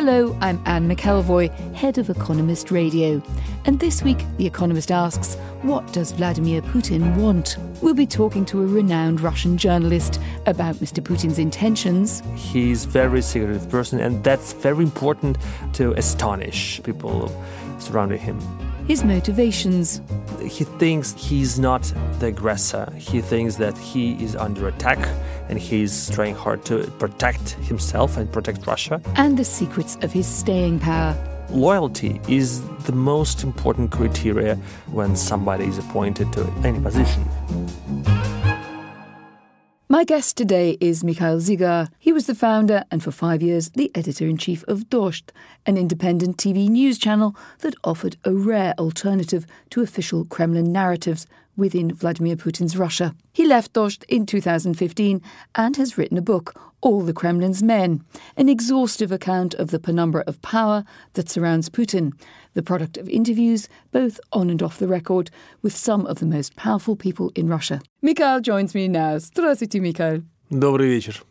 Hello, I'm Anne McElvoy, head of Economist Radio. And this week, The Economist asks, what does Vladimir Putin want? We'll be talking to a renowned Russian journalist about Mr. Putin's intentions. He's very secretive person, and that's very important to astonish people surrounding him his motivations. He thinks he's not the aggressor. He thinks that he is under attack and he's trying hard to protect himself and protect Russia. And the secrets of his staying power. Loyalty is the most important criteria when somebody is appointed to any position. My guest today is Mikhail Zygar. He was the founder and for five years the editor in chief of Dozhd, an independent TV news channel that offered a rare alternative to official Kremlin narratives within Vladimir Putin's Russia. He left Dozhd in 2015 and has written a book, All the Kremlin's Men, an exhaustive account of the penumbra of power that surrounds Putin, the product of interviews, both on and off the record, with some of the most powerful people in Russia. Mikhail joins me now. Здравствуйте, Mikhail. Добрый вечер.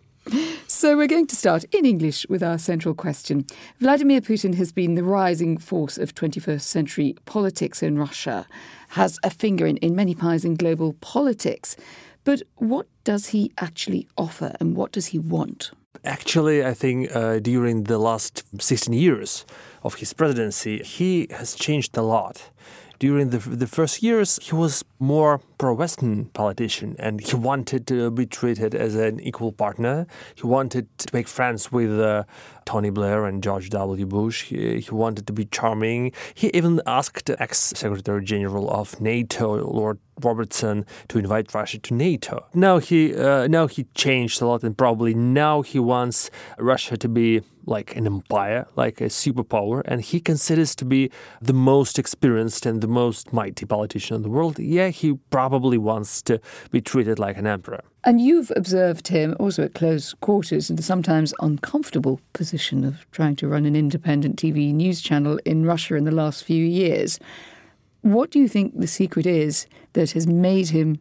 So, we're going to start in English with our central question. Vladimir Putin has been the rising force of 21st century politics in Russia, has a finger in, in many pies in global politics. But what does he actually offer and what does he want? Actually, I think uh, during the last 16 years of his presidency, he has changed a lot during the, the first years, he was more pro-Western politician, and he wanted to be treated as an equal partner. He wanted to make friends with uh, Tony Blair and George W. Bush. He, he, wanted to be charming. He even asked ex-Secretary General of NATO, Lord Robertson, to invite Russia to NATO. Now he uh, now he changed a lot, and probably now he wants Russia to be like an empire, like a superpower, and he considers to be the most experienced and the most mighty politician in the world, yeah, he probably wants to be treated like an emperor. And you've observed him also at close quarters in the sometimes uncomfortable position of trying to run an independent TV news channel in Russia in the last few years. What do you think the secret is that has made him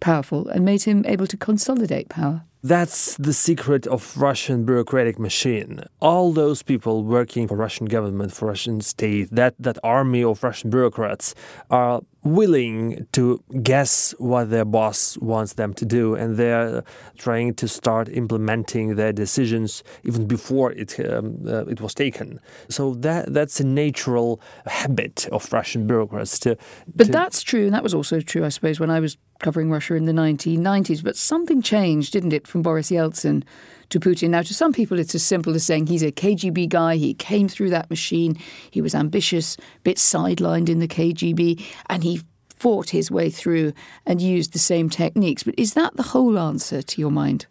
powerful and made him able to consolidate power? That's the secret of Russian bureaucratic machine. All those people working for Russian government, for Russian state, that, that army of Russian bureaucrats are willing to guess what their boss wants them to do, and they're trying to start implementing their decisions even before it um, uh, it was taken. So that that's a natural habit of Russian bureaucrats to. But to that's true, and that was also true, I suppose, when I was covering Russia in the 1990s. But something changed, didn't it, from Boris Yeltsin to Putin. Now, to some people, it's as simple as saying he's a KGB guy. He came through that machine. He was ambitious, bit sidelined in the KGB, and he fought his way through and used the same techniques. But is that the whole answer to your mind?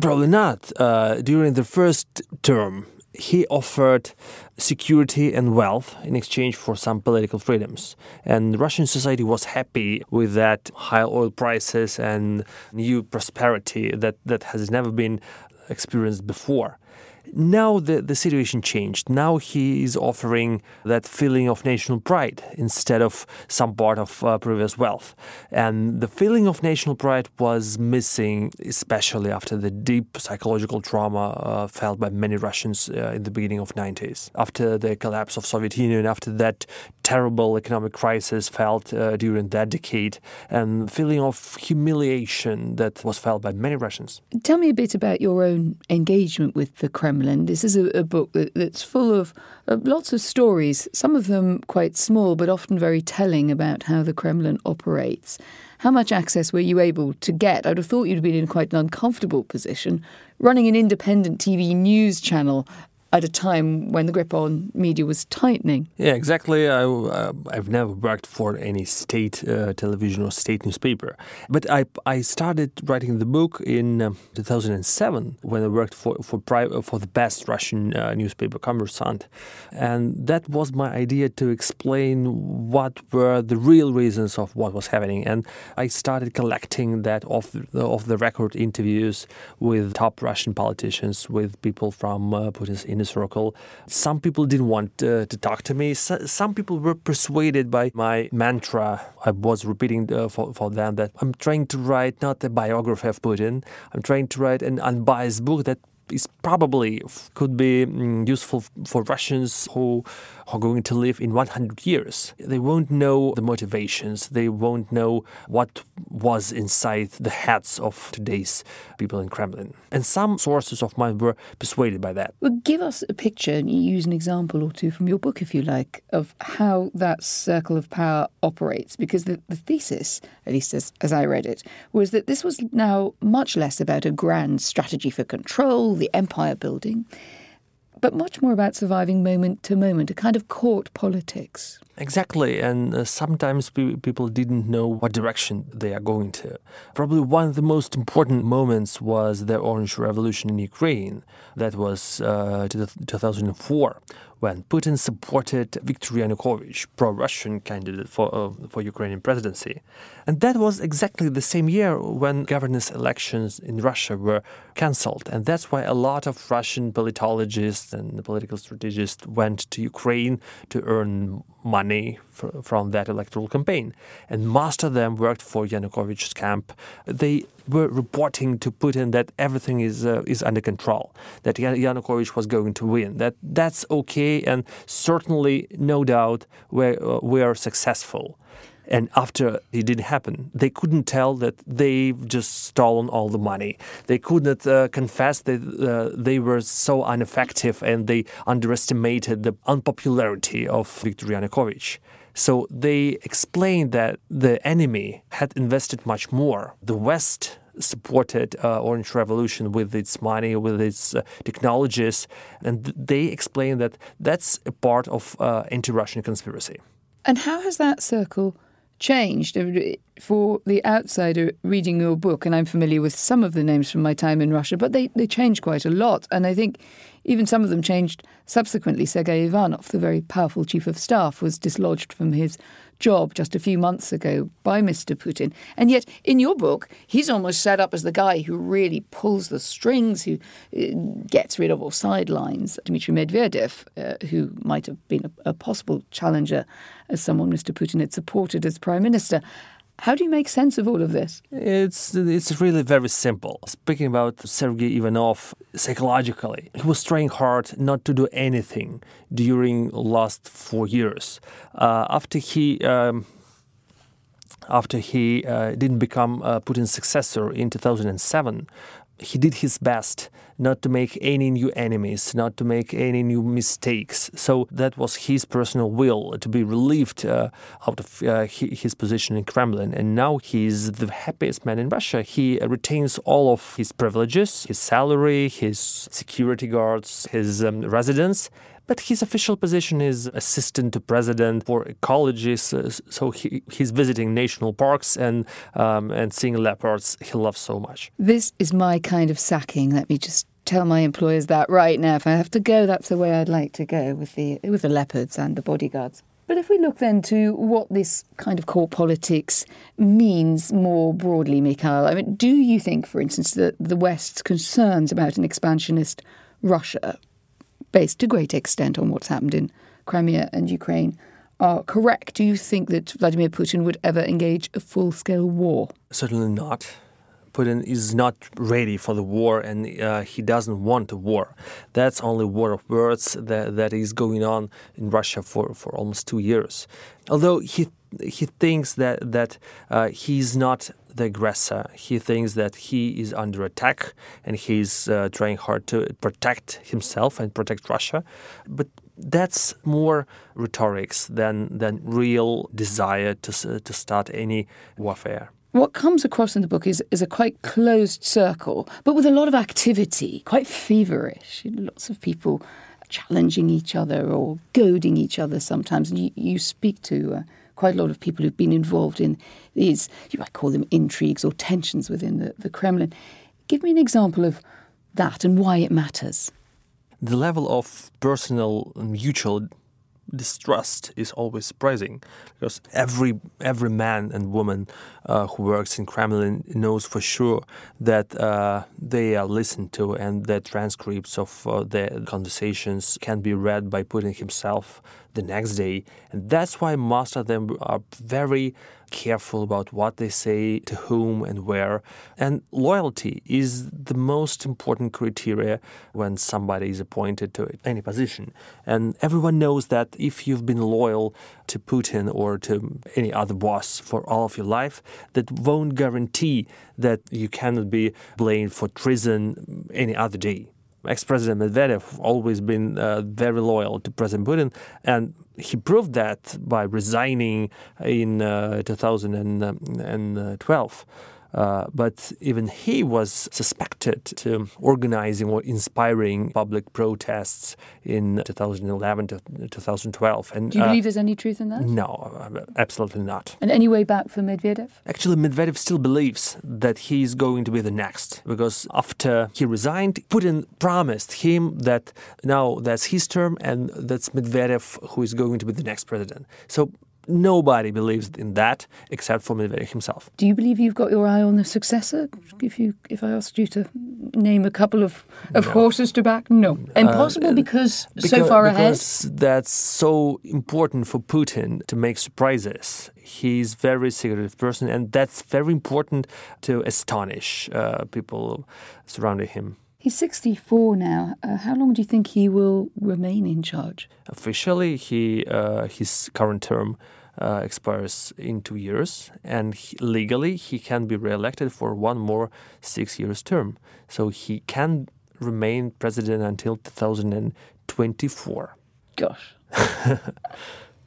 Probably not. Uh, during the first term, he offered security and wealth in exchange for some political freedoms. And Russian society was happy with that high oil prices and new prosperity that, that has never been experienced before. Now the, the situation changed. Now he is offering that feeling of national pride instead of some part of uh, previous wealth. And the feeling of national pride was missing, especially after the deep psychological trauma uh, felt by many Russians uh, in the beginning of 90s. After the collapse of Soviet Union, after that terrible economic crisis felt uh, during that decade, and feeling of humiliation that was felt by many Russians. Tell me a bit about your own engagement with the Kremlin Kremlin. This is a, a book that, that's full of uh, lots of stories, some of them quite small, but often very telling about how the Kremlin operates. How much access were you able to get? I'd have thought you'd been in quite an uncomfortable position running an independent TV news channel at a time when the grip on media was tightening. Yeah, exactly. I, uh, I've never worked for any state uh, television or state newspaper, but I, I started writing the book in um, 2007 when I worked for for, pri- for the best Russian uh, newspaper, Kommersant, and that was my idea to explain what were the real reasons of what was happening, and I started collecting that off the, off the record interviews with top Russian politicians, with people from uh, Putin's inner circle. Some people didn't want uh, to talk to me. So, some people were persuaded by my mantra. I was repeating uh, for, for them that I'm trying to write not a biography of Putin. I'm trying to write an unbiased book that is probably could be mm, useful for Russians who are going to live in 100 years. They won't know the motivations. They won't know what was inside the heads of today's people in Kremlin. And some sources of mine were persuaded by that. Well, give us a picture and use an example or two from your book, if you like, of how that circle of power operates. Because the, the thesis, at least as, as I read it, was that this was now much less about a grand strategy for control, the empire building, but much more about surviving moment to moment, a kind of court politics. Exactly, and uh, sometimes pe- people didn't know what direction they are going to. Probably one of the most important moments was the Orange Revolution in Ukraine. That was uh, 2004, when Putin supported Viktor Yanukovych, pro-Russian candidate for uh, for Ukrainian presidency, and that was exactly the same year when governance elections in Russia were cancelled, and that's why a lot of Russian politologists and political strategists went to Ukraine to earn money from that electoral campaign. And most of them worked for Yanukovych's camp. They were reporting to Putin that everything is uh, is under control, that Yanukovych was going to win, that that's okay, and certainly, no doubt, we uh, we are successful. And after it didn't happen, they couldn't tell that they've just stolen all the money. They couldn't uh, confess that uh, they were so ineffective and they underestimated the unpopularity of Viktor Yanukovych. So they explained that the enemy had invested much more. The West supported uh, Orange Revolution with its money, with its uh, technologies, and they explain that that's a part of uh, anti-Russian conspiracy. And how has that circle changed for the outsider reading your book, and I'm familiar with some of the names from my time in Russia, but they, they changed quite a lot. And I think even some of them changed subsequently. Sergei Ivanov, the very powerful chief of staff, was dislodged from his job just a few months ago by Mr. Putin. And yet, in your book, he's almost set up as the guy who really pulls the strings, who uh, gets rid of all sidelines. Dmitry Medvedev, uh, who might have been a, a possible challenger as someone Mr. Putin had supported as prime minister. How do you make sense of all of this? It's it's really very simple. Speaking about Sergei Ivanov psychologically, he was trying hard not to do anything during last four years. Uh, after he um, after he uh, didn't become uh, Putin's successor in 2007, he did his best not to make any new enemies, not to make any new mistakes. So that was his personal will to be relieved uh, out of uh, his position in Kremlin. And now he's the happiest man in Russia. He retains all of his privileges, his salary, his security guards, his um, residence but his official position is assistant to president for ecology. So he, he's visiting national parks and um, and seeing leopards he loves so much. This is my kind of sacking. Let me just tell my employers that right now. If I have to go, that's the way I'd like to go with the with the leopards and the bodyguards. But if we look then to what this kind of court politics means more broadly, Mikhail, I mean, do you think, for instance, that the West's concerns about an expansionist Russia based to great extent on what's happened in Crimea and Ukraine, are correct. Do you think that Vladimir Putin would ever engage a full scale war? Certainly not. Putin is not ready for the war and uh, he doesn't want a war. That's only war of words that, that is going on in Russia for, for almost two years. Although he he thinks that that uh, he's not the aggressor. He thinks that he is under attack and he's uh, trying hard to protect himself and protect Russia. But that's more rhetorics than than real desire to to start any warfare. What comes across in the book is, is a quite closed circle, but with a lot of activity, quite feverish. Lots of people challenging each other or goading each other sometimes. And you, you speak to uh, quite a lot of people who've been involved in these, you might call them intrigues or tensions within the, the Kremlin. Give me an example of that and why it matters. The level of personal mutual distrust is always surprising because every every man and woman uh, who works in Kremlin knows for sure that uh, they are listened to and that transcripts of uh, the conversations can be read by Putin himself. The next day. And that's why most of them are very careful about what they say, to whom, and where. And loyalty is the most important criteria when somebody is appointed to any position. And everyone knows that if you've been loyal to Putin or to any other boss for all of your life, that won't guarantee that you cannot be blamed for treason any other day ex-president Medvedev always been uh, very loyal to President Putin, and he proved that by resigning in uh, 2012. Uh, but even he was suspected to organizing or inspiring public protests in 2011 to 2012. And do you uh, believe there's any truth in that? No, absolutely not. And any way back for Medvedev? Actually, Medvedev still believes that he's going to be the next because after he resigned, Putin promised him that now that's his term and that's Medvedev who is going to be the next president. So nobody believes in that except for Medvedev himself. Do you believe you've got your eye on the successor? If you, if I asked you to name a couple of, of no. horses to back, no, impossible uh, because, because, so far because ahead. That's so important for Putin to make surprises. He's very secretive person, and that's very important to astonish uh, people surrounding him. He's 64 now. Uh, how long do you think he will remain in charge? Officially, he uh, his current term uh, expires in two years, and he, legally he can be re-elected for one more six years term. So he can remain president until 2024. Gosh.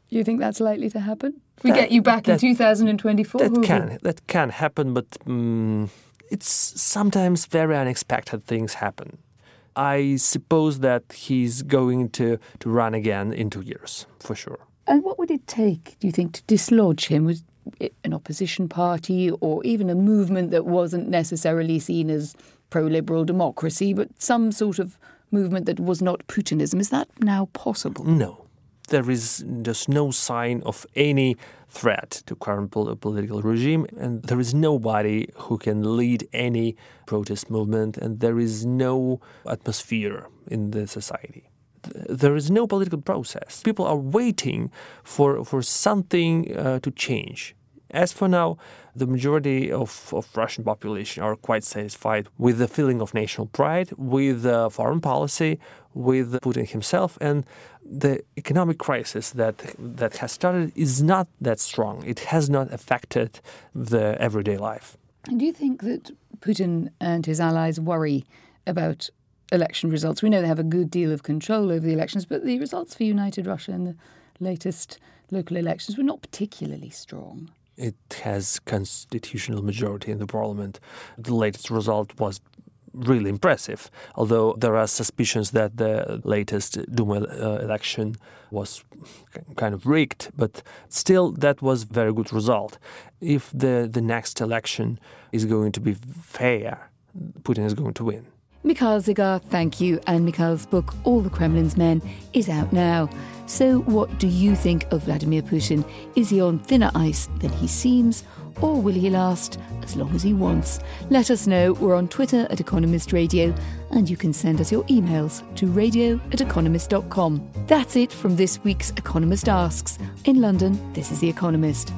you think that's likely to happen? We that, get you back that, in 2024. That can that can happen, but. Um, it's sometimes very unexpected things happen. I suppose that he's going to, to run again in two years, for sure. And what would it take, do you think, to dislodge him? Was it an opposition party or even a movement that wasn't necessarily seen as pro liberal democracy, but some sort of movement that was not Putinism? Is that now possible? No there is just no sign of any threat to current political regime and there is nobody who can lead any protest movement and there is no atmosphere in the society. There is no political process. People are waiting for for something uh, to change. As for now, the majority of, of Russian population are quite satisfied with the feeling of national pride, with uh, foreign policy, with Putin himself, and the economic crisis that that has started is not that strong. It has not affected the everyday life. And do you think that Putin and his allies worry about election results? We know they have a good deal of control over the elections, but the results for United Russia in the latest local elections were not particularly strong it has constitutional majority in the parliament. The latest result was really impressive, although there are suspicions that the latest Duma uh, election was kind of rigged, but still that was very good result. If the, the next election is going to be fair, Putin is going to win. Mikhail Zygar, thank you. And Mikhail's book, All the Kremlin's Men, is out now. So, what do you think of Vladimir Putin? Is he on thinner ice than he seems? Or will he last as long as he wants? Let us know. We're on Twitter at Economist Radio, and you can send us your emails to radio at economist.com. That's it from this week's Economist Asks. In London, this is The Economist.